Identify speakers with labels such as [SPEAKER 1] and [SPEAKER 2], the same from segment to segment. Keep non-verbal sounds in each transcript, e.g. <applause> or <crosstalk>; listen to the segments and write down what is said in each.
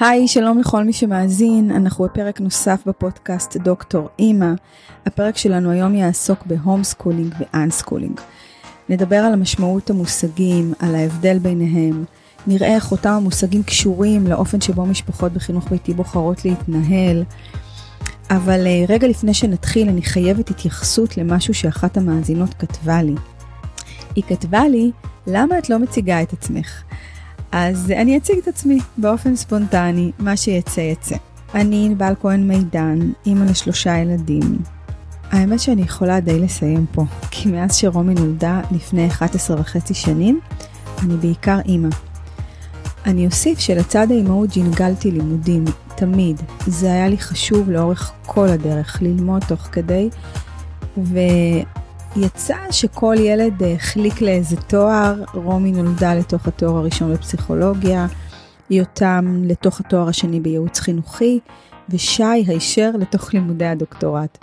[SPEAKER 1] היי, שלום לכל מי שמאזין, אנחנו בפרק נוסף בפודקאסט דוקטור אימא. הפרק שלנו היום יעסוק ב homeschooling ו unschooling. נדבר על המשמעות המושגים, על ההבדל ביניהם, נראה איך אותם המושגים קשורים לאופן שבו משפחות בחינוך ביתי בוחרות להתנהל. אבל אה, רגע לפני שנתחיל, אני חייבת התייחסות למשהו שאחת המאזינות כתבה לי. היא כתבה לי, למה את לא מציגה את עצמך? אז אני אציג את עצמי באופן ספונטני, מה שיצא יצא. אני ענבל כהן מידן, אימא לשלושה ילדים. האמת שאני יכולה די לסיים פה, כי מאז שרומי נולדה לפני 11 וחצי שנים, אני בעיקר אימא. אני אוסיף שלצד האימהות ג'ינגלתי לימודים, תמיד. זה היה לי חשוב לאורך כל הדרך, ללמוד תוך כדי, ויצא שכל ילד החליק לאיזה תואר, רומי נולדה לתוך התואר הראשון בפסיכולוגיה, יותם לתוך התואר השני בייעוץ חינוכי, ושי הישר לתוך לימודי הדוקטורט.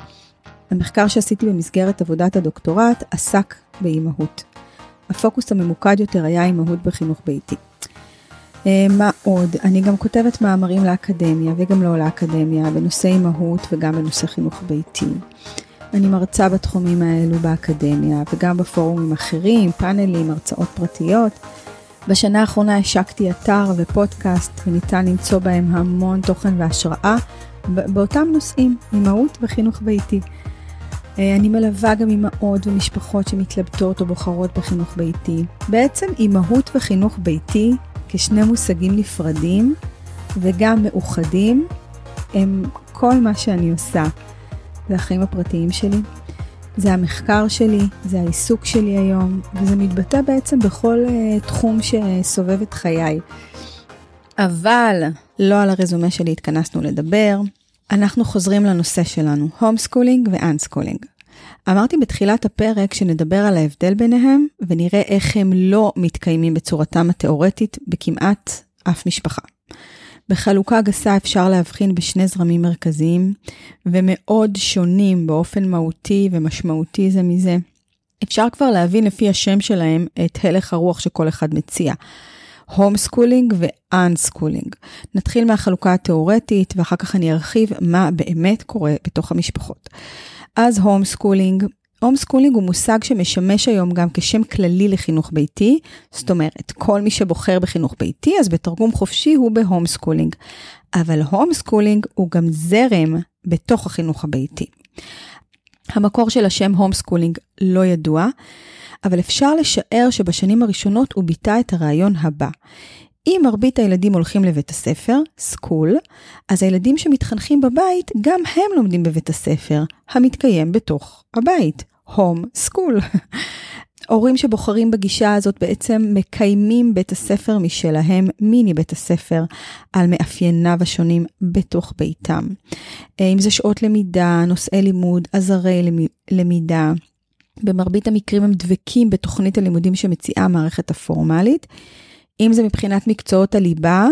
[SPEAKER 1] המחקר שעשיתי במסגרת עבודת הדוקטורט עסק באימהות. הפוקוס הממוקד יותר היה אימהות בחינוך ביתי. אה, מה עוד? אני גם כותבת מאמרים לאקדמיה וגם לא לאקדמיה, בנושא אימהות וגם בנושא חינוך ביתי. אני מרצה בתחומים האלו באקדמיה וגם בפורומים אחרים, פאנלים, הרצאות פרטיות. בשנה האחרונה השקתי אתר ופודקאסט וניתן למצוא בהם המון תוכן והשראה באותם נושאים, אימהות וחינוך ביתי. אה, אני מלווה גם אימהות ומשפחות שמתלבטות או בוחרות בחינוך ביתי. בעצם אימהות וחינוך ביתי כשני מושגים נפרדים וגם מאוחדים, הם כל מה שאני עושה. זה החיים הפרטיים שלי, זה המחקר שלי, זה העיסוק שלי היום, וזה מתבטא בעצם בכל uh, תחום שסובב את חיי. אבל לא על הרזומה שלי התכנסנו לדבר, אנחנו חוזרים לנושא שלנו, homeschooling ו unschooling. אמרתי בתחילת הפרק שנדבר על ההבדל ביניהם ונראה איך הם לא מתקיימים בצורתם התאורטית בכמעט אף משפחה. בחלוקה גסה אפשר להבחין בשני זרמים מרכזיים ומאוד שונים באופן מהותי ומשמעותי זה מזה. אפשר כבר להבין לפי השם שלהם את הלך הרוח שכל אחד מציע. homeschooling ו unschooling. נתחיל מהחלוקה התאורטית ואחר כך אני ארחיב מה באמת קורה בתוך המשפחות. אז homeschooling. homeschooling הוא מושג שמשמש היום גם כשם כללי לחינוך ביתי, זאת אומרת, כל מי שבוחר בחינוך ביתי, אז בתרגום חופשי הוא ב homeschooling. אבל homeschooling הוא גם זרם בתוך החינוך הביתי. המקור של השם homeschooling לא ידוע, אבל אפשר לשער שבשנים הראשונות הוא ביטא את הרעיון הבא. אם מרבית הילדים הולכים לבית הספר, school, אז הילדים שמתחנכים בבית, גם הם לומדים בבית הספר, המתקיים בתוך הבית, home school. <laughs> הורים שבוחרים בגישה הזאת בעצם מקיימים בית הספר משלהם, מיני בית הספר, על מאפייניו השונים בתוך ביתם. אה, אם זה שעות למידה, נושאי לימוד, עזרי למידה. במרבית המקרים הם דבקים בתוכנית הלימודים שמציעה המערכת הפורמלית. אם זה מבחינת מקצועות הליבה,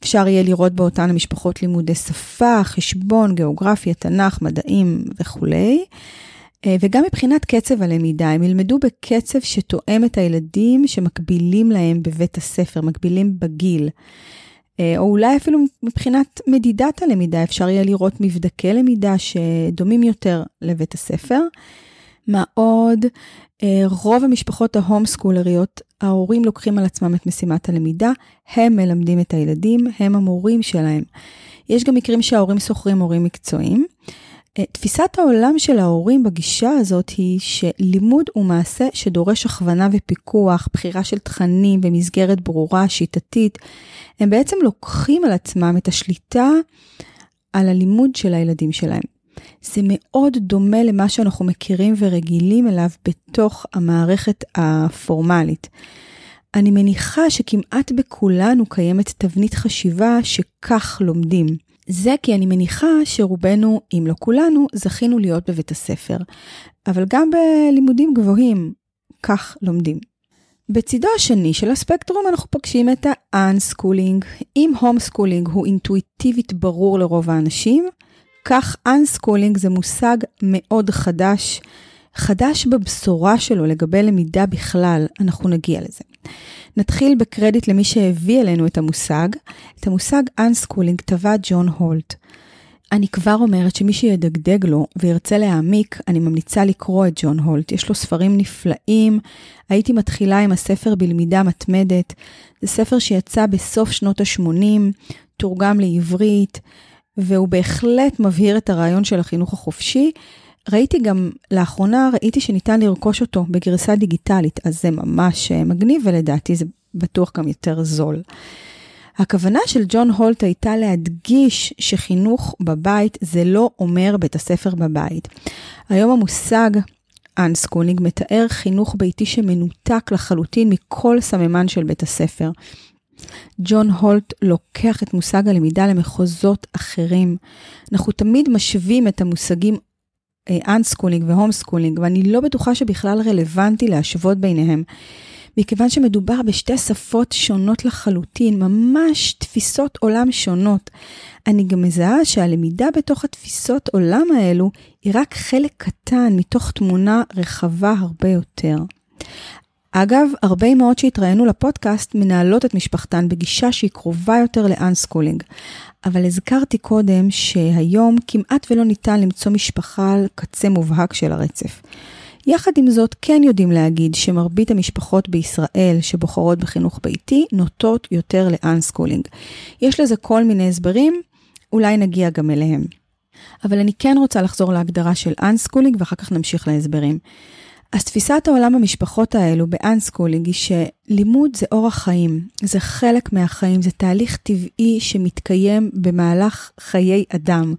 [SPEAKER 1] אפשר יהיה לראות באותן המשפחות לימודי שפה, חשבון, גיאוגרפיה, תנ"ך, מדעים וכולי. אה, וגם מבחינת קצב הלמידה, הם ילמדו בקצב שתואם את הילדים שמקבילים להם בבית הספר, מקבילים בגיל. אה, או אולי אפילו מבחינת מדידת הלמידה, אפשר יהיה לראות מבדקי למידה שדומים יותר לבית הספר. מה עוד? אה, רוב המשפחות ההום סקולריות, ההורים לוקחים על עצמם את משימת הלמידה, הם מלמדים את הילדים, הם המורים שלהם. יש גם מקרים שההורים שוכרים מורים מקצועיים. אה, תפיסת העולם של ההורים בגישה הזאת היא שלימוד הוא מעשה שדורש הכוונה ופיקוח, בחירה של תכנים במסגרת ברורה, שיטתית. הם בעצם לוקחים על עצמם את השליטה על הלימוד של הילדים שלהם. זה מאוד דומה למה שאנחנו מכירים ורגילים אליו בתוך המערכת הפורמלית. אני מניחה שכמעט בכולנו קיימת תבנית חשיבה שכך לומדים. זה כי אני מניחה שרובנו, אם לא כולנו, זכינו להיות בבית הספר. אבל גם בלימודים גבוהים, כך לומדים. בצידו השני של הספקטרום אנחנו פוגשים את ה-unschooling. אם homeschooling הוא אינטואיטיבית ברור לרוב האנשים, כך unschooling זה מושג מאוד חדש, חדש בבשורה שלו לגבי למידה בכלל, אנחנו נגיע לזה. נתחיל בקרדיט למי שהביא אלינו את המושג. את המושג unschooling טבע ג'ון הולט. אני כבר אומרת שמי שידגדג לו וירצה להעמיק, אני ממליצה לקרוא את ג'ון הולט. יש לו ספרים נפלאים. הייתי מתחילה עם הספר בלמידה מתמדת. זה ספר שיצא בסוף שנות ה-80, תורגם לעברית, והוא בהחלט מבהיר את הרעיון של החינוך החופשי. ראיתי גם, לאחרונה ראיתי שניתן לרכוש אותו בגרסה דיגיטלית, אז זה ממש אה, מגניב, ולדעתי זה בטוח גם יותר זול. הכוונה של ג'ון הולט הייתה להדגיש שחינוך בבית זה לא אומר בית הספר בבית. היום המושג unschooling מתאר חינוך ביתי שמנותק לחלוטין מכל סממן של בית הספר. ג'ון הולט לוקח את מושג הלמידה למחוזות אחרים. אנחנו תמיד משווים את המושגים unschooling ו homeschooling, ואני לא בטוחה שבכלל רלוונטי להשוות ביניהם. מכיוון שמדובר בשתי שפות שונות לחלוטין, ממש תפיסות עולם שונות. אני גם מזהה שהלמידה בתוך התפיסות עולם האלו היא רק חלק קטן מתוך תמונה רחבה הרבה יותר. אגב, הרבה אמהות שהתראינו לפודקאסט מנהלות את משפחתן בגישה שהיא קרובה יותר לאנסקולינג. אבל הזכרתי קודם שהיום כמעט ולא ניתן למצוא משפחה על קצה מובהק של הרצף. יחד עם זאת, כן יודעים להגיד שמרבית המשפחות בישראל שבוחרות בחינוך ביתי נוטות יותר ל unschooling. יש לזה כל מיני הסברים, אולי נגיע גם אליהם. אבל אני כן רוצה לחזור להגדרה של unschooling ואחר כך נמשיך להסברים. אז תפיסת העולם במשפחות האלו ב unschooling היא שלימוד זה אורח חיים, זה חלק מהחיים, זה תהליך טבעי שמתקיים במהלך חיי אדם.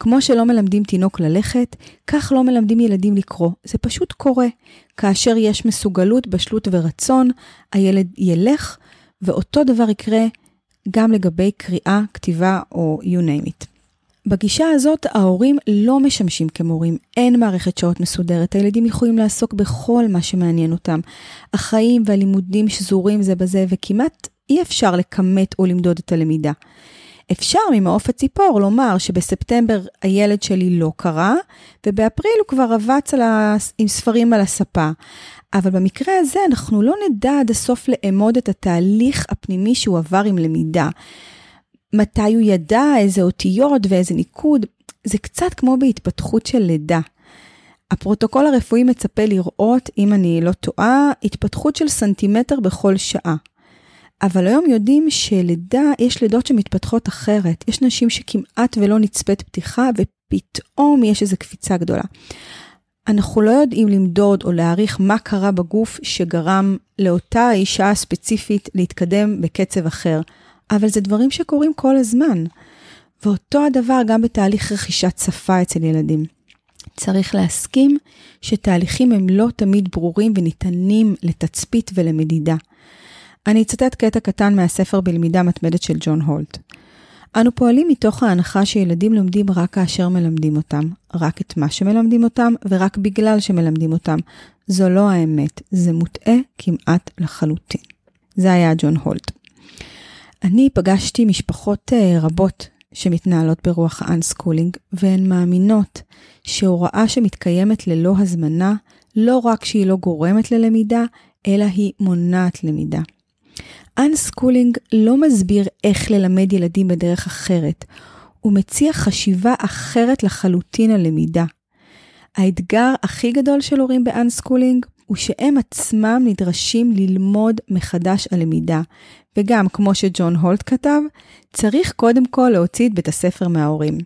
[SPEAKER 1] כמו שלא מלמדים תינוק ללכת, כך לא מלמדים ילדים לקרוא. זה פשוט קורה. כאשר יש מסוגלות, בשלות ורצון, הילד ילך, ואותו דבר יקרה גם לגבי קריאה, כתיבה או you name it. בגישה הזאת ההורים לא משמשים כמורים, אין מערכת שעות מסודרת, הילדים יכולים לעסוק בכל מה שמעניין אותם. החיים והלימודים שזורים זה בזה וכמעט אי אפשר לכמת או למדוד את הלמידה. אפשר ממעוף הציפור לומר שבספטמבר הילד שלי לא קרא, ובאפריל הוא כבר רבץ ה... עם ספרים על הספה. אבל במקרה הזה אנחנו לא נדע עד הסוף לאמוד את התהליך הפנימי שהוא עבר עם למידה. מתי הוא ידע איזה אותיות ואיזה ניקוד, זה קצת כמו בהתפתחות של לידה. הפרוטוקול הרפואי מצפה לראות, אם אני לא טועה, התפתחות של סנטימטר בכל שעה. אבל היום יודעים שלידה, יש לידות שמתפתחות אחרת. יש נשים שכמעט ולא נצפית פתיחה, ופתאום יש איזו קפיצה גדולה. אנחנו לא יודעים למדוד או להעריך מה קרה בגוף שגרם לאותה האישה הספציפית להתקדם בקצב אחר. אבל זה דברים שקורים כל הזמן. ואותו הדבר גם בתהליך רכישת שפה אצל ילדים. צריך להסכים שתהליכים הם לא תמיד ברורים וניתנים לתצפית ולמדידה. אני אצטט קטע קטן מהספר בלמידה מתמדת של ג'ון הולט. אנו פועלים מתוך ההנחה שילדים לומדים רק כאשר מלמדים אותם, רק את מה שמלמדים אותם ורק בגלל שמלמדים אותם. זו לא האמת, זה מוטעה כמעט לחלוטין. זה היה ג'ון הולט. אני פגשתי משפחות אה, רבות שמתנהלות ברוח האנסקולינג, והן מאמינות שהוראה שמתקיימת ללא הזמנה, לא רק שהיא לא גורמת ללמידה, אלא היא מונעת למידה. unschooling לא מסביר איך ללמד ילדים בדרך אחרת, הוא מציע חשיבה אחרת לחלוטין על למידה. האתגר הכי גדול של הורים ב unschooling הוא שהם עצמם נדרשים ללמוד מחדש על למידה, וגם, כמו שג'ון הולט כתב, צריך קודם כל להוציא את בית הספר מההורים.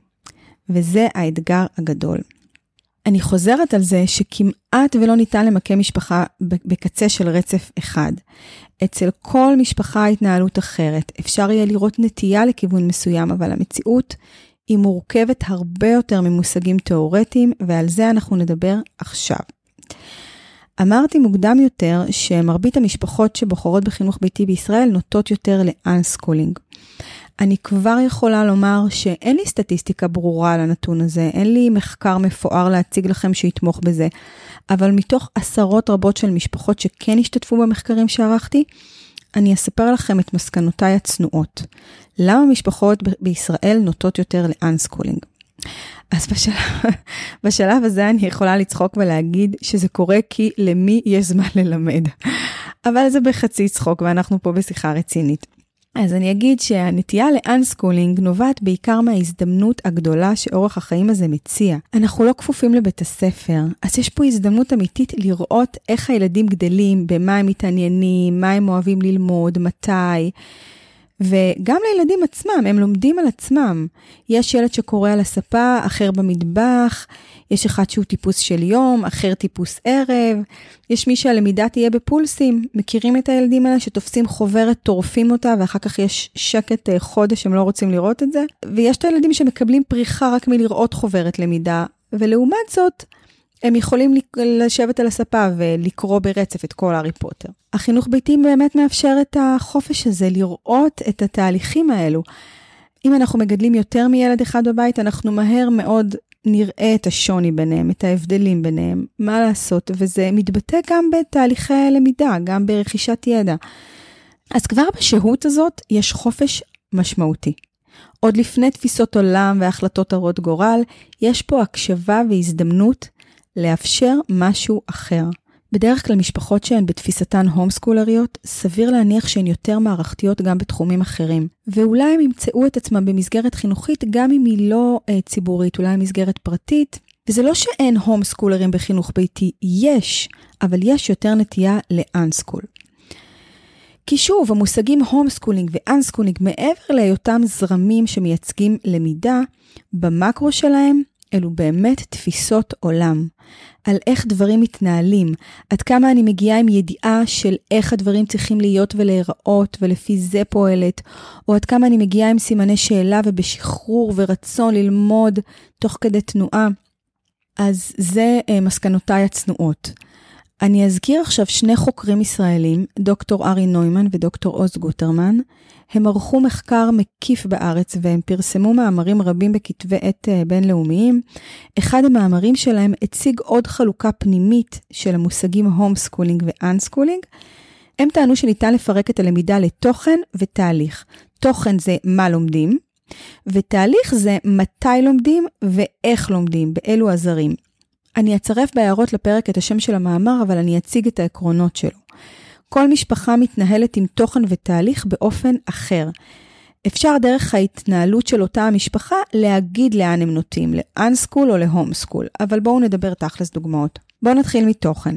[SPEAKER 1] וזה האתגר הגדול. אני חוזרת על זה שכמעט ולא ניתן למקם משפחה בקצה של רצף אחד. אצל כל משפחה התנהלות אחרת. אפשר יהיה לראות נטייה לכיוון מסוים, אבל המציאות היא מורכבת הרבה יותר ממושגים תאורטיים, ועל זה אנחנו נדבר עכשיו. אמרתי מוקדם יותר שמרבית המשפחות שבוחרות בחינוך ביתי בישראל נוטות יותר לאנסקולינג. אני כבר יכולה לומר שאין לי סטטיסטיקה ברורה על הנתון הזה, אין לי מחקר מפואר להציג לכם שיתמוך בזה, אבל מתוך עשרות רבות של משפחות שכן השתתפו במחקרים שערכתי, אני אספר לכם את מסקנותיי הצנועות. למה משפחות בישראל נוטות יותר לאנסקולינג? אז בשלב, <laughs> בשלב הזה אני יכולה לצחוק ולהגיד שזה קורה כי למי יש זמן ללמד. <laughs> אבל זה בחצי צחוק ואנחנו פה בשיחה רצינית. אז אני אגיד שהנטייה לאנסקולינג נובעת בעיקר מההזדמנות הגדולה שאורח החיים הזה מציע. אנחנו לא כפופים לבית הספר, אז יש פה הזדמנות אמיתית לראות איך הילדים גדלים, במה הם מתעניינים, מה הם אוהבים ללמוד, מתי. וגם לילדים עצמם, הם לומדים על עצמם. יש ילד שקורא על הספה, אחר במטבח, יש אחד שהוא טיפוס של יום, אחר טיפוס ערב, יש מי שהלמידה תהיה בפולסים. מכירים את הילדים האלה שתופסים חוברת, טורפים אותה, ואחר כך יש שקט אה, חודש, הם לא רוצים לראות את זה. ויש את הילדים שמקבלים פריחה רק מלראות חוברת למידה, ולעומת זאת, הם יכולים לשבת על הספה ולקרוא ברצף את כל הארי פוטר. החינוך ביתי באמת מאפשר את החופש הזה, לראות את התהליכים האלו. אם אנחנו מגדלים יותר מילד אחד בבית, אנחנו מהר מאוד נראה את השוני ביניהם, את ההבדלים ביניהם, מה לעשות, וזה מתבטא גם בתהליכי למידה, גם ברכישת ידע. אז כבר בשהות הזאת יש חופש משמעותי. עוד לפני תפיסות עולם והחלטות הרות גורל, יש פה הקשבה והזדמנות לאפשר משהו אחר. בדרך כלל משפחות שהן בתפיסתן הומסקולריות, סביר להניח שהן יותר מערכתיות גם בתחומים אחרים. ואולי הם ימצאו את עצמם במסגרת חינוכית גם אם היא לא אה, ציבורית, אולי מסגרת פרטית. וזה לא שאין הומסקולרים בחינוך ביתי, יש, אבל יש יותר נטייה ל unschool. כי שוב, המושגים homeschooling ו unschooling, מעבר להיותם זרמים שמייצגים למידה, במקרו שלהם אלו באמת תפיסות עולם, על איך דברים מתנהלים, עד כמה אני מגיעה עם ידיעה של איך הדברים צריכים להיות ולהיראות ולפי זה פועלת, או עד כמה אני מגיעה עם סימני שאלה ובשחרור ורצון ללמוד תוך כדי תנועה. אז זה אה, מסקנותיי הצנועות. אני אזכיר עכשיו שני חוקרים ישראלים, דוקטור ארי נוימן ודוקטור עוז גוטרמן. הם ערכו מחקר מקיף בארץ והם פרסמו מאמרים רבים בכתבי עת אה, בינלאומיים. אחד המאמרים שלהם הציג עוד חלוקה פנימית של המושגים homeschooling ו unschooling. הם טענו שניתן לפרק את הלמידה לתוכן ותהליך. תוכן זה מה לומדים, ותהליך זה מתי לומדים ואיך לומדים, באילו עזרים. אני אצרף בהערות לפרק את השם של המאמר, אבל אני אציג את העקרונות שלו. כל משפחה מתנהלת עם תוכן ותהליך באופן אחר. אפשר דרך ההתנהלות של אותה המשפחה להגיד לאן הם נוטים, לאנסקול או להום סקול, אבל בואו נדבר תכלס דוגמאות. בואו נתחיל מתוכן.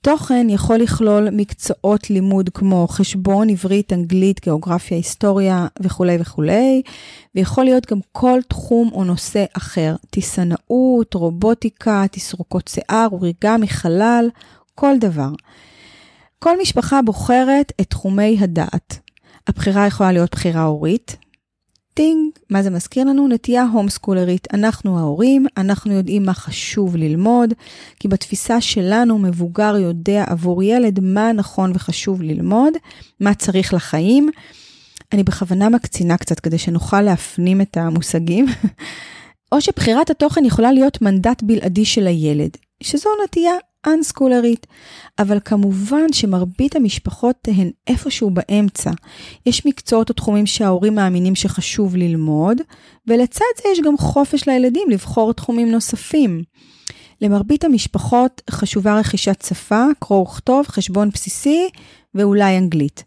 [SPEAKER 1] תוכן יכול לכלול מקצועות לימוד כמו חשבון, עברית, אנגלית, גיאוגרפיה, היסטוריה וכולי וכולי, ויכול להיות גם כל תחום או נושא אחר, טיסנאות, רובוטיקה, תסרוקות שיער, אוריגמי, חלל, כל דבר. כל משפחה בוחרת את תחומי הדעת. הבחירה יכולה להיות בחירה הורית. טינג, מה זה מזכיר לנו? נטייה הומסקולרית. אנחנו ההורים, אנחנו יודעים מה חשוב ללמוד, כי בתפיסה שלנו מבוגר יודע עבור ילד מה נכון וחשוב ללמוד, מה צריך לחיים. אני בכוונה מקצינה קצת כדי שנוכל להפנים את המושגים. <laughs> או שבחירת התוכן יכולה להיות מנדט בלעדי של הילד, שזו נטייה אנסקולרית. אבל כמובן שמרבית המשפחות הן איפשהו באמצע. יש מקצועות או תחומים שההורים מאמינים שחשוב ללמוד, ולצד זה יש גם חופש לילדים לבחור תחומים נוספים. למרבית המשפחות חשובה רכישת שפה, קרוא וכתוב, חשבון בסיסי ואולי אנגלית.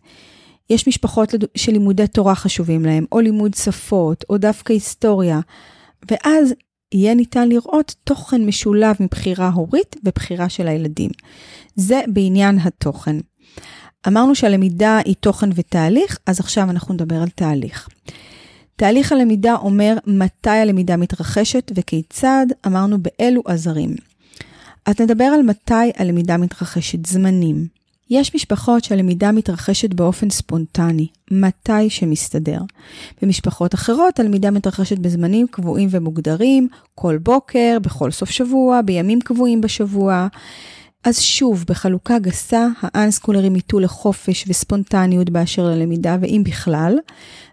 [SPEAKER 1] יש משפחות שלימודי תורה חשובים להם, או לימוד שפות, או דווקא היסטוריה, ואז יהיה ניתן לראות תוכן משולב מבחירה הורית ובחירה של הילדים. זה בעניין התוכן. אמרנו שהלמידה היא תוכן ותהליך, אז עכשיו אנחנו נדבר על תהליך. תהליך הלמידה אומר מתי הלמידה מתרחשת וכיצד, אמרנו באילו עזרים. אז נדבר על מתי הלמידה מתרחשת, זמנים. יש משפחות שהלמידה מתרחשת באופן ספונטני, מתי שמסתדר. במשפחות אחרות הלמידה מתרחשת בזמנים קבועים ומוגדרים, כל בוקר, בכל סוף שבוע, בימים קבועים בשבוע. אז שוב, בחלוקה גסה, האנסקולרים ייטו לחופש וספונטניות באשר ללמידה, ואם בכלל,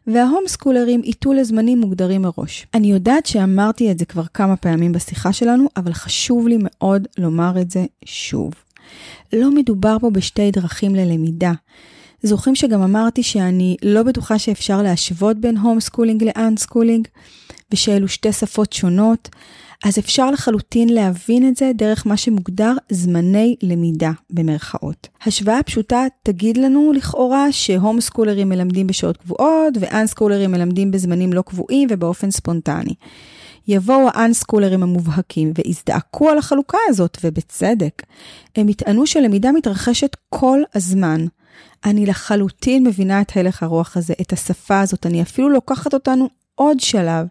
[SPEAKER 1] וההומסקולרים ייטו לזמנים מוגדרים מראש. אני יודעת שאמרתי את זה כבר כמה פעמים בשיחה שלנו, אבל חשוב לי מאוד לומר את זה שוב. לא מדובר פה בשתי דרכים ללמידה. זוכרים שגם אמרתי שאני לא בטוחה שאפשר להשוות בין homeschooling ל unschooling, ושאלו שתי שפות שונות, אז אפשר לחלוטין להבין את זה דרך מה שמוגדר זמני למידה במרכאות. השוואה פשוטה תגיד לנו לכאורה שהום סקולרים מלמדים בשעות קבועות ואנסקולרים מלמדים בזמנים לא קבועים ובאופן ספונטני. יבואו האנסקולרים המובהקים ויזדעקו על החלוקה הזאת, ובצדק. הם יטענו שלמידה מתרחשת כל הזמן. אני לחלוטין מבינה את הלך הרוח הזה, את השפה הזאת, אני אפילו לוקחת אותנו עוד שלב.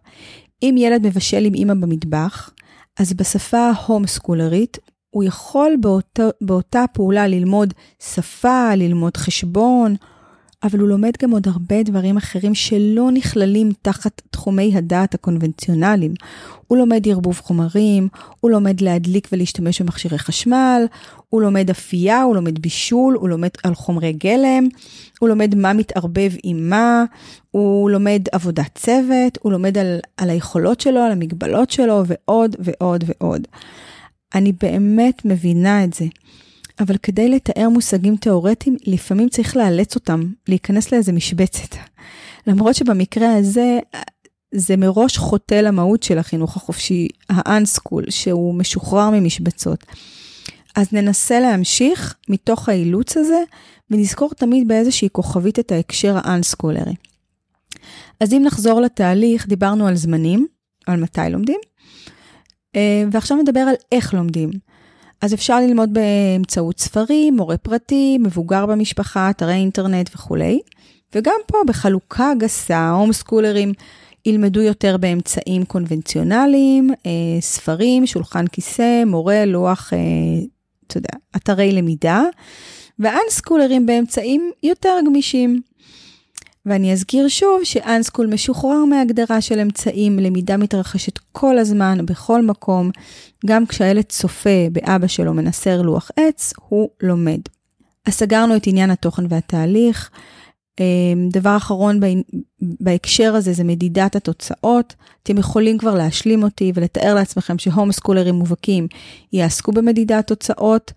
[SPEAKER 1] אם ילד מבשל עם אימא במטבח, אז בשפה ההום סקולרית, הוא יכול באותו, באותה פעולה ללמוד שפה, ללמוד חשבון, אבל הוא לומד גם עוד הרבה דברים אחרים שלא נכללים תחת תחומי הדעת הקונבנציונליים. הוא לומד ערבוב חומרים, הוא לומד להדליק ולהשתמש במכשירי חשמל, הוא לומד אפייה, הוא לומד בישול, הוא לומד על חומרי גלם, הוא לומד מה מתערבב עם מה, הוא לומד עבודת צוות, הוא לומד על, על היכולות שלו, על המגבלות שלו, ועוד ועוד ועוד. אני באמת מבינה את זה. אבל כדי לתאר מושגים תאורטיים, לפעמים צריך לאלץ אותם להיכנס לאיזה משבצת. למרות שבמקרה הזה, זה מראש חוטא למהות של החינוך החופשי, האנסקול, שהוא משוחרר ממשבצות. אז ננסה להמשיך מתוך האילוץ הזה, ונזכור תמיד באיזושהי כוכבית את ההקשר האנסקולרי. אז אם נחזור לתהליך, דיברנו על זמנים, על מתי לומדים, אה, ועכשיו נדבר על איך לומדים. אז אפשר ללמוד באמצעות ספרים, מורה פרטי, מבוגר במשפחה, אתרי אינטרנט וכולי. וגם פה בחלוקה גסה, הום סקולרים ילמדו יותר באמצעים קונבנציונליים, אה, ספרים, שולחן כיסא, מורה, לוח, אה, אתה יודע, אתרי למידה, ואנסקולרים באמצעים יותר גמישים. ואני אזכיר שוב שאנסקול משוחרר מהגדרה של אמצעים, למידה מתרחשת כל הזמן, בכל מקום, גם כשהילד צופה באבא שלו מנסר לוח עץ, הוא לומד. אז סגרנו את עניין התוכן והתהליך. אמ, דבר אחרון בהקשר הזה זה מדידת התוצאות. אתם יכולים כבר להשלים אותי ולתאר לעצמכם שהום סקולרים מובהקים יעסקו במדידת תוצאות,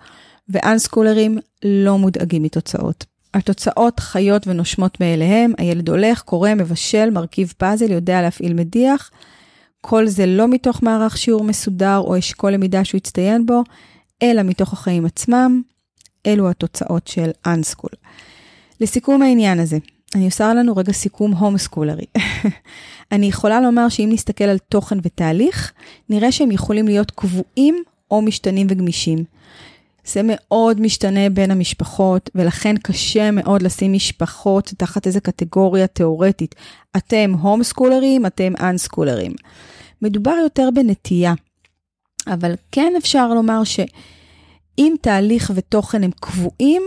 [SPEAKER 1] ואנסקולרים לא מודאגים מתוצאות. התוצאות חיות ונושמות מאליהם, הילד הולך, קורא, מבשל, מרכיב פאזל, יודע להפעיל מדיח. כל זה לא מתוך מערך שיעור מסודר או אשכול למידה שהוא הצטיין בו, אלא מתוך החיים עצמם. אלו התוצאות של אנסקול. לסיכום העניין הזה, אני עושה לנו רגע סיכום הום סקולרי. <laughs> אני יכולה לומר שאם נסתכל על תוכן ותהליך, נראה שהם יכולים להיות קבועים או משתנים וגמישים. זה מאוד משתנה בין המשפחות, ולכן קשה מאוד לשים משפחות תחת איזה קטגוריה תיאורטית. אתם הום סקולרים, אתם אנסקולרים. מדובר יותר בנטייה, אבל כן אפשר לומר שאם תהליך ותוכן הם קבועים,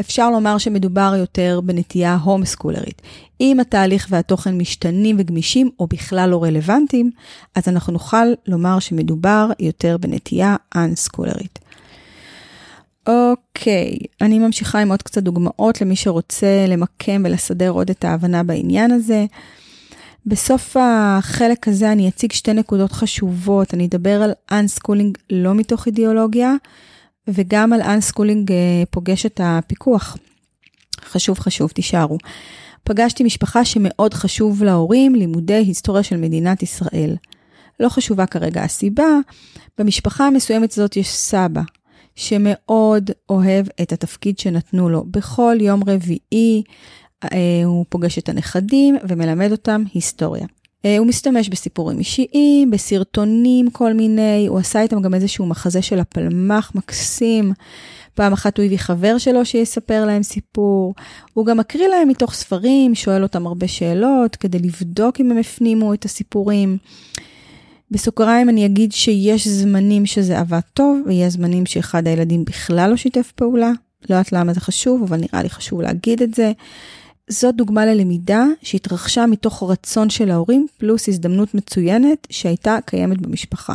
[SPEAKER 1] אפשר לומר שמדובר יותר בנטייה הום סקולרית. אם התהליך והתוכן משתנים וגמישים או בכלל לא רלוונטיים, אז אנחנו נוכל לומר שמדובר יותר בנטייה אנסקולרית. אוקיי, אני ממשיכה עם עוד קצת דוגמאות למי שרוצה למקם ולסדר עוד את ההבנה בעניין הזה. בסוף החלק הזה אני אציג שתי נקודות חשובות. אני אדבר על unschooling לא מתוך אידיאולוגיה, וגם על unschooling אה, פוגש את הפיקוח. חשוב חשוב, תישארו. פגשתי משפחה שמאוד חשוב להורים לימודי היסטוריה של מדינת ישראל. לא חשובה כרגע הסיבה, במשפחה המסוימת הזאת יש סבא, שמאוד אוהב את התפקיד שנתנו לו. בכל יום רביעי אה, הוא פוגש את הנכדים ומלמד אותם היסטוריה. אה, הוא משתמש בסיפורים אישיים, בסרטונים כל מיני, הוא עשה איתם גם איזשהו מחזה של הפלמ"ח מקסים. פעם אחת הוא הביא חבר שלו שיספר להם סיפור. הוא גם מקריא להם מתוך ספרים, שואל אותם הרבה שאלות כדי לבדוק אם הם הפנימו את הסיפורים. בסוגריים אני אגיד שיש זמנים שזה עבד טוב, ויש זמנים שאחד הילדים בכלל לא שיתף פעולה. לא יודעת למה זה חשוב, אבל נראה לי חשוב להגיד את זה. זאת דוגמה ללמידה שהתרחשה מתוך רצון של ההורים, פלוס הזדמנות מצוינת שהייתה קיימת במשפחה.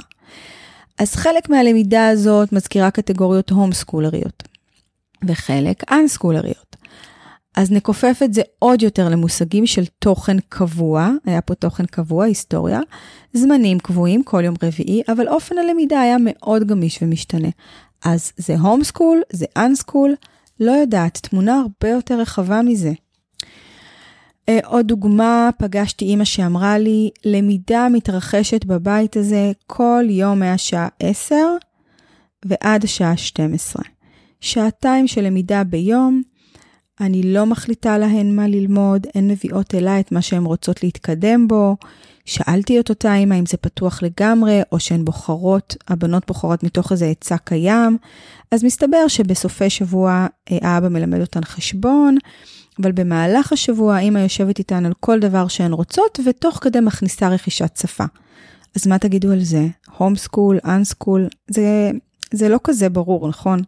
[SPEAKER 1] אז חלק מהלמידה הזאת מזכירה קטגוריות הום סקולריות, וחלק אנסקולריות. אז נכופף את זה עוד יותר למושגים של תוכן קבוע, היה פה תוכן קבוע, היסטוריה, זמנים קבועים כל יום רביעי, אבל אופן הלמידה היה מאוד גמיש ומשתנה. אז זה הום סקול, זה אנסקול, לא יודעת, תמונה הרבה יותר רחבה מזה. אה, עוד דוגמה, פגשתי אימא שאמרה לי, למידה מתרחשת בבית הזה כל יום מהשעה 10 ועד השעה 12. שעתיים של למידה ביום, אני לא מחליטה להן מה ללמוד, הן מביאות אליי את מה שהן רוצות להתקדם בו. שאלתי את אותה אימא אם זה פתוח לגמרי, או שהן בוחרות, הבנות בוחרות מתוך איזה עצה קיים. אז מסתבר שבסופי שבוע אה, האבא מלמד אותן חשבון, אבל במהלך השבוע האמא יושבת איתן על כל דבר שהן רוצות, ותוך כדי מכניסה רכישת שפה. אז מה תגידו על זה? הום סקול, אנסקול, זה, זה לא כזה ברור, נכון?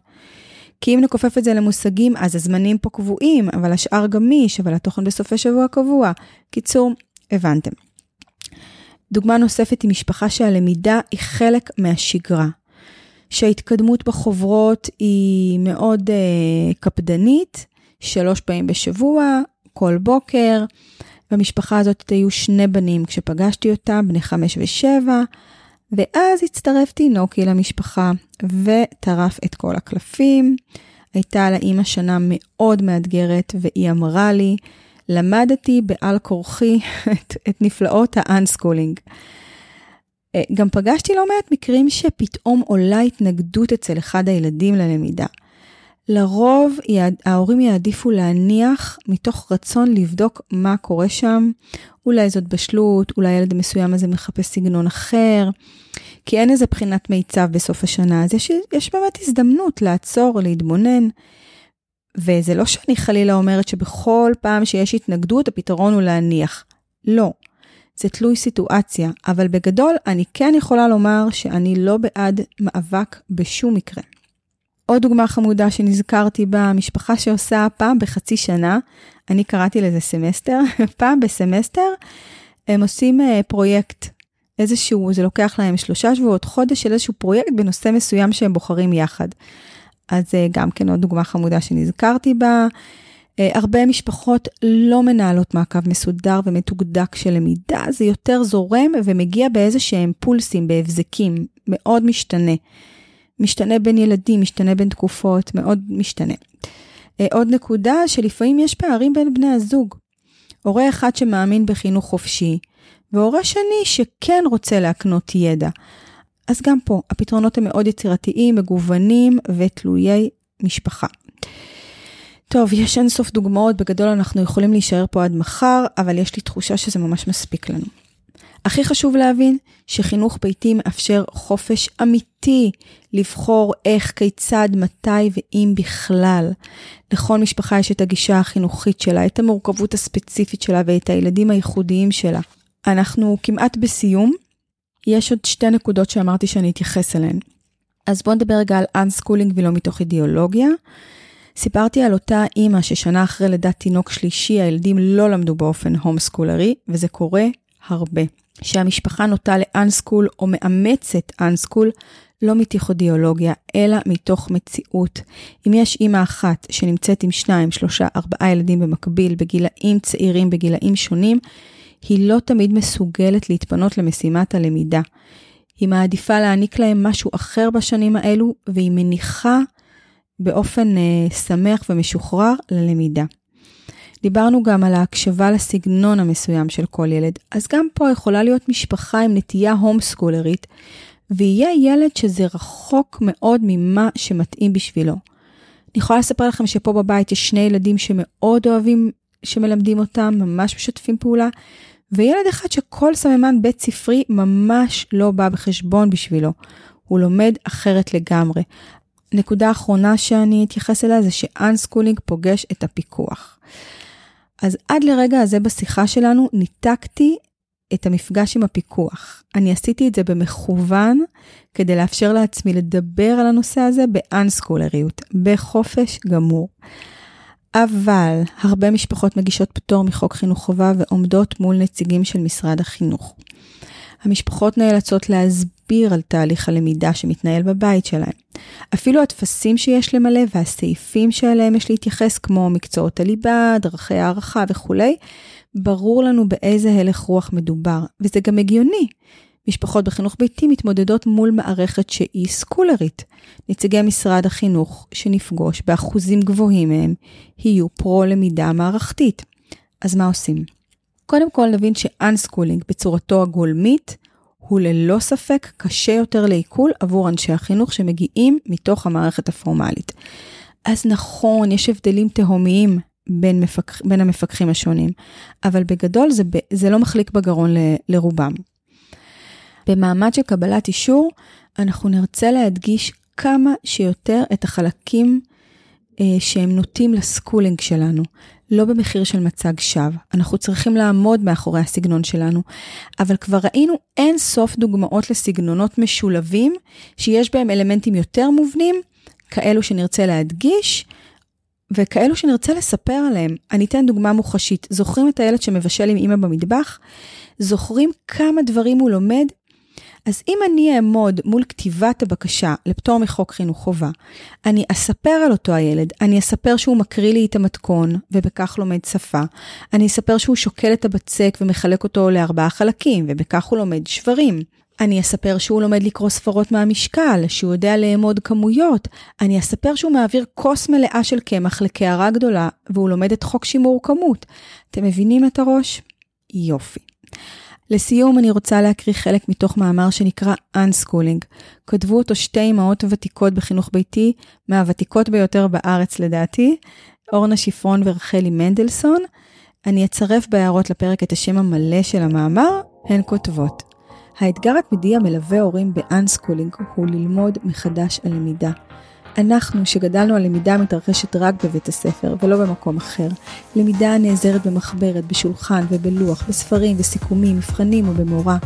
[SPEAKER 1] כי אם נכופף את זה למושגים, אז הזמנים פה קבועים, אבל השאר גמיש, אבל התוכן בסופי שבוע קבוע. קיצור, הבנתם. דוגמה נוספת היא משפחה שהלמידה היא חלק מהשגרה. שההתקדמות בחוברות היא מאוד uh, קפדנית, שלוש פעמים בשבוע, כל בוקר. במשפחה הזאת היו שני בנים כשפגשתי אותם, בני חמש ושבע, ואז הצטרף תינוקי למשפחה וטרף את כל הקלפים. הייתה לאימא שנה מאוד מאתגרת, והיא אמרה לי, למדתי בעל כורחי את, את נפלאות האנסקולינג. אה, גם פגשתי לא מעט מקרים שפתאום עולה התנגדות אצל אחד הילדים ללמידה. לרוב ההורים יעדיפו להניח מתוך רצון לבדוק מה קורה שם. אולי זאת בשלות, אולי ילד מסוים הזה מחפש סגנון אחר, כי אין איזה בחינת מיצב בסוף השנה, אז יש, יש באמת הזדמנות לעצור, להתבונן. וזה לא שאני חלילה אומרת שבכל פעם שיש התנגדות הפתרון הוא להניח. לא. זה תלוי סיטואציה, אבל בגדול אני כן יכולה לומר שאני לא בעד מאבק בשום מקרה. עוד דוגמה חמודה שנזכרתי בה, משפחה שעושה פעם בחצי שנה, אני קראתי לזה סמסטר, <laughs> פעם בסמסטר הם עושים אה, פרויקט, איזשהו, זה לוקח להם שלושה שבועות, חודש של איזשהו פרויקט בנושא מסוים שהם בוחרים יחד. אז אה, גם כן עוד דוגמה חמודה שנזכרתי בה. אה, הרבה משפחות לא מנהלות מעקב מסודר ומתוקדק של למידה, זה יותר זורם ומגיע באיזה שהם פולסים, בהבזקים, מאוד משתנה. משתנה בין ילדים, משתנה בין תקופות, מאוד משתנה. אה, עוד נקודה שלפעמים יש פערים בין בני הזוג. הורה אחד שמאמין בחינוך חופשי, והורה שני שכן רוצה להקנות ידע. אז גם פה, הפתרונות הם מאוד יצירתיים, מגוונים ותלויי משפחה. טוב, יש אינסוף דוגמאות, בגדול אנחנו יכולים להישאר פה עד מחר, אבל יש לי תחושה שזה ממש מספיק לנו. הכי חשוב להבין שחינוך ביתי מאפשר חופש אמיתי לבחור איך, כיצד, מתי ואם בכלל. לכל משפחה יש את הגישה החינוכית שלה, את המורכבות הספציפית שלה ואת הילדים הייחודיים שלה. אנחנו כמעט בסיום. יש עוד שתי נקודות שאמרתי שאני אתייחס אליהן. אז בואו נדבר רגע על unschooling ולא מתוך אידיאולוגיה. סיפרתי על אותה אימא ששנה אחרי לידת תינוק שלישי הילדים לא למדו באופן הום סקולרי, וזה קורה הרבה. שהמשפחה נוטה ל unschool או מאמצת unschool לא מתוך אידיאולוגיה, אלא מתוך מציאות. אם יש אימא אחת שנמצאת עם שניים, שלושה, ארבעה ילדים במקביל, בגילאים צעירים, בגילאים שונים, היא לא תמיד מסוגלת להתפנות למשימת הלמידה. היא מעדיפה להעניק להם משהו אחר בשנים האלו, והיא מניחה באופן uh, שמח ומשוחרר ללמידה. דיברנו גם על ההקשבה לסגנון המסוים של כל ילד, אז גם פה יכולה להיות משפחה עם נטייה הום סקולרית, ויהיה ילד שזה רחוק מאוד ממה שמתאים בשבילו. אני יכולה לספר לכם שפה בבית יש שני ילדים שמאוד אוהבים שמלמדים אותם, ממש משתפים פעולה, וילד אחד שכל סממן בית ספרי ממש לא בא בחשבון בשבילו. הוא לומד אחרת לגמרי. נקודה אחרונה שאני אתייחס אליה זה ש unschooling פוגש את הפיקוח. אז עד לרגע הזה בשיחה שלנו ניתקתי את המפגש עם הפיקוח. אני עשיתי את זה במכוון כדי לאפשר לעצמי לדבר על הנושא הזה באנסקולריות, בחופש גמור. אבל הרבה משפחות מגישות פטור מחוק חינוך חובה ועומדות מול נציגים של משרד החינוך. המשפחות נאלצות להסביר על תהליך הלמידה שמתנהל בבית שלהם. אפילו הטפסים שיש למלא והסעיפים שאליהם יש להתייחס, כמו מקצועות הליבה, דרכי הערכה וכולי, ברור לנו באיזה הלך רוח מדובר, וזה גם הגיוני. משפחות בחינוך ביתי מתמודדות מול מערכת שהיא סקולרית. נציגי משרד החינוך שנפגוש באחוזים גבוהים מהם יהיו פרו-למידה מערכתית. אז מה עושים? קודם כל נבין שאנסקולינג בצורתו הגולמית הוא ללא ספק קשה יותר לעיכול עבור אנשי החינוך שמגיעים מתוך המערכת הפורמלית. אז נכון, יש הבדלים תהומיים בין, מפק... בין המפקחים השונים, אבל בגדול זה, ב... זה לא מחליק בגרון ל... לרובם. במעמד של קבלת אישור, אנחנו נרצה להדגיש כמה שיותר את החלקים אה, שהם נוטים לסקולינג שלנו, לא במחיר של מצג שווא. אנחנו צריכים לעמוד מאחורי הסגנון שלנו, אבל כבר ראינו אין סוף דוגמאות לסגנונות משולבים, שיש בהם אלמנטים יותר מובנים, כאלו שנרצה להדגיש, וכאלו שנרצה לספר עליהם. אני אתן דוגמה מוחשית. זוכרים את הילד שמבשל עם אמא במטבח? זוכרים כמה דברים הוא לומד אז אם אני אעמוד מול כתיבת הבקשה לפטור מחוק חינוך חובה, אני אספר על אותו הילד, אני אספר שהוא מקריא לי את המתכון ובכך לומד שפה, אני אספר שהוא שוקל את הבצק ומחלק אותו לארבעה חלקים ובכך הוא לומד שברים. אני אספר שהוא לומד לקרוא ספרות מהמשקל, שהוא יודע לאמוד כמויות. אני אספר שהוא מעביר כוס מלאה של קמח לקערה גדולה, והוא לומד את חוק שימור כמות. אתם מבינים את הראש? יופי. לסיום אני רוצה להקריא חלק מתוך מאמר שנקרא Unschooling. כתבו אותו שתי אמהות ותיקות בחינוך ביתי, מהוותיקות ביותר בארץ לדעתי, אורנה שפרון ורחלי מנדלסון. אני אצרף בהערות לפרק את השם המלא של המאמר, הן כותבות. האתגר התמידי המלווה הורים ב-Unschooling הוא ללמוד מחדש על למידה. אנחנו, שגדלנו על למידה מתרחשת רק בבית הספר ולא במקום אחר, למידה הנעזרת במחברת, בשולחן ובלוח, בספרים וסיכומים, מבחנים או במורה,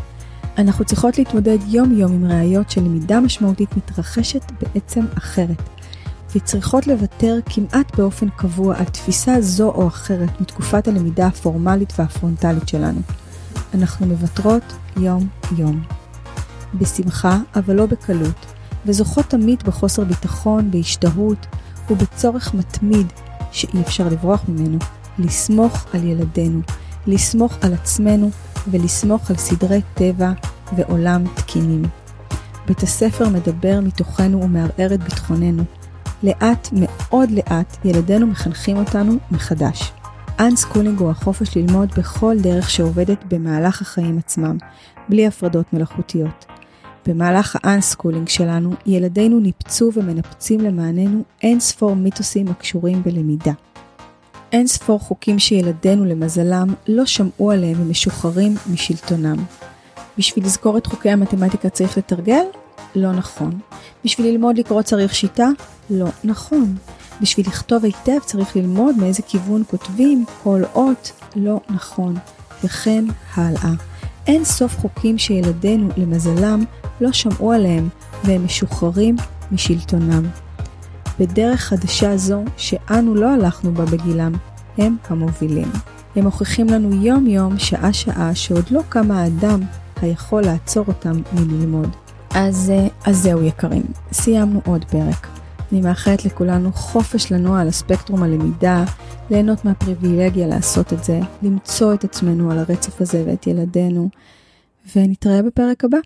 [SPEAKER 1] אנחנו צריכות להתמודד יום-יום עם ראיות שלמידה משמעותית מתרחשת בעצם אחרת, וצריכות לוותר כמעט באופן קבוע על תפיסה זו או אחרת מתקופת הלמידה הפורמלית והפרונטלית שלנו. אנחנו מוותרות יום-יום. בשמחה, אבל לא בקלות, וזוכות תמיד בחוסר ביטחון, בהשתהות ובצורך מתמיד שאי אפשר לברוח ממנו, לסמוך על ילדינו, לסמוך על עצמנו ולסמוך על סדרי טבע ועולם תקינים. בית הספר מדבר מתוכנו ומערער את ביטחוננו. לאט, מאוד לאט, ילדינו מחנכים אותנו מחדש. unschooling הוא החופש ללמוד בכל דרך שעובדת במהלך החיים עצמם, בלי הפרדות מלאכותיות. במהלך האנסקולינג שלנו, ילדינו ניפצו ומנפצים למעננו אין ספור מיתוסים הקשורים בלמידה. אין ספור חוקים שילדינו למזלם לא שמעו עליהם ומשוחררים משלטונם. בשביל לזכור את חוקי המתמטיקה צריך לתרגל? לא נכון. בשביל ללמוד לקרוא צריך שיטה? לא נכון. בשביל לכתוב היטב צריך ללמוד מאיזה כיוון כותבים כל אות? לא נכון. וכן הלאה. אין סוף חוקים שילדינו, למזלם, לא שמעו עליהם, והם משוחררים משלטונם. בדרך חדשה זו, שאנו לא הלכנו בה בגילם, הם המובילים. הם מוכיחים לנו יום-יום, שעה-שעה, שעוד לא קם האדם היכול לעצור אותם מללמוד. אז, אה, אז זהו יקרים, סיימנו עוד פרק. אני מאחלת לכולנו חופש לנוע על הספקטרום הלמידה, ליהנות מהפריבילגיה לעשות את זה, למצוא את עצמנו על הרצף הזה ואת ילדינו, ונתראה בפרק הבא.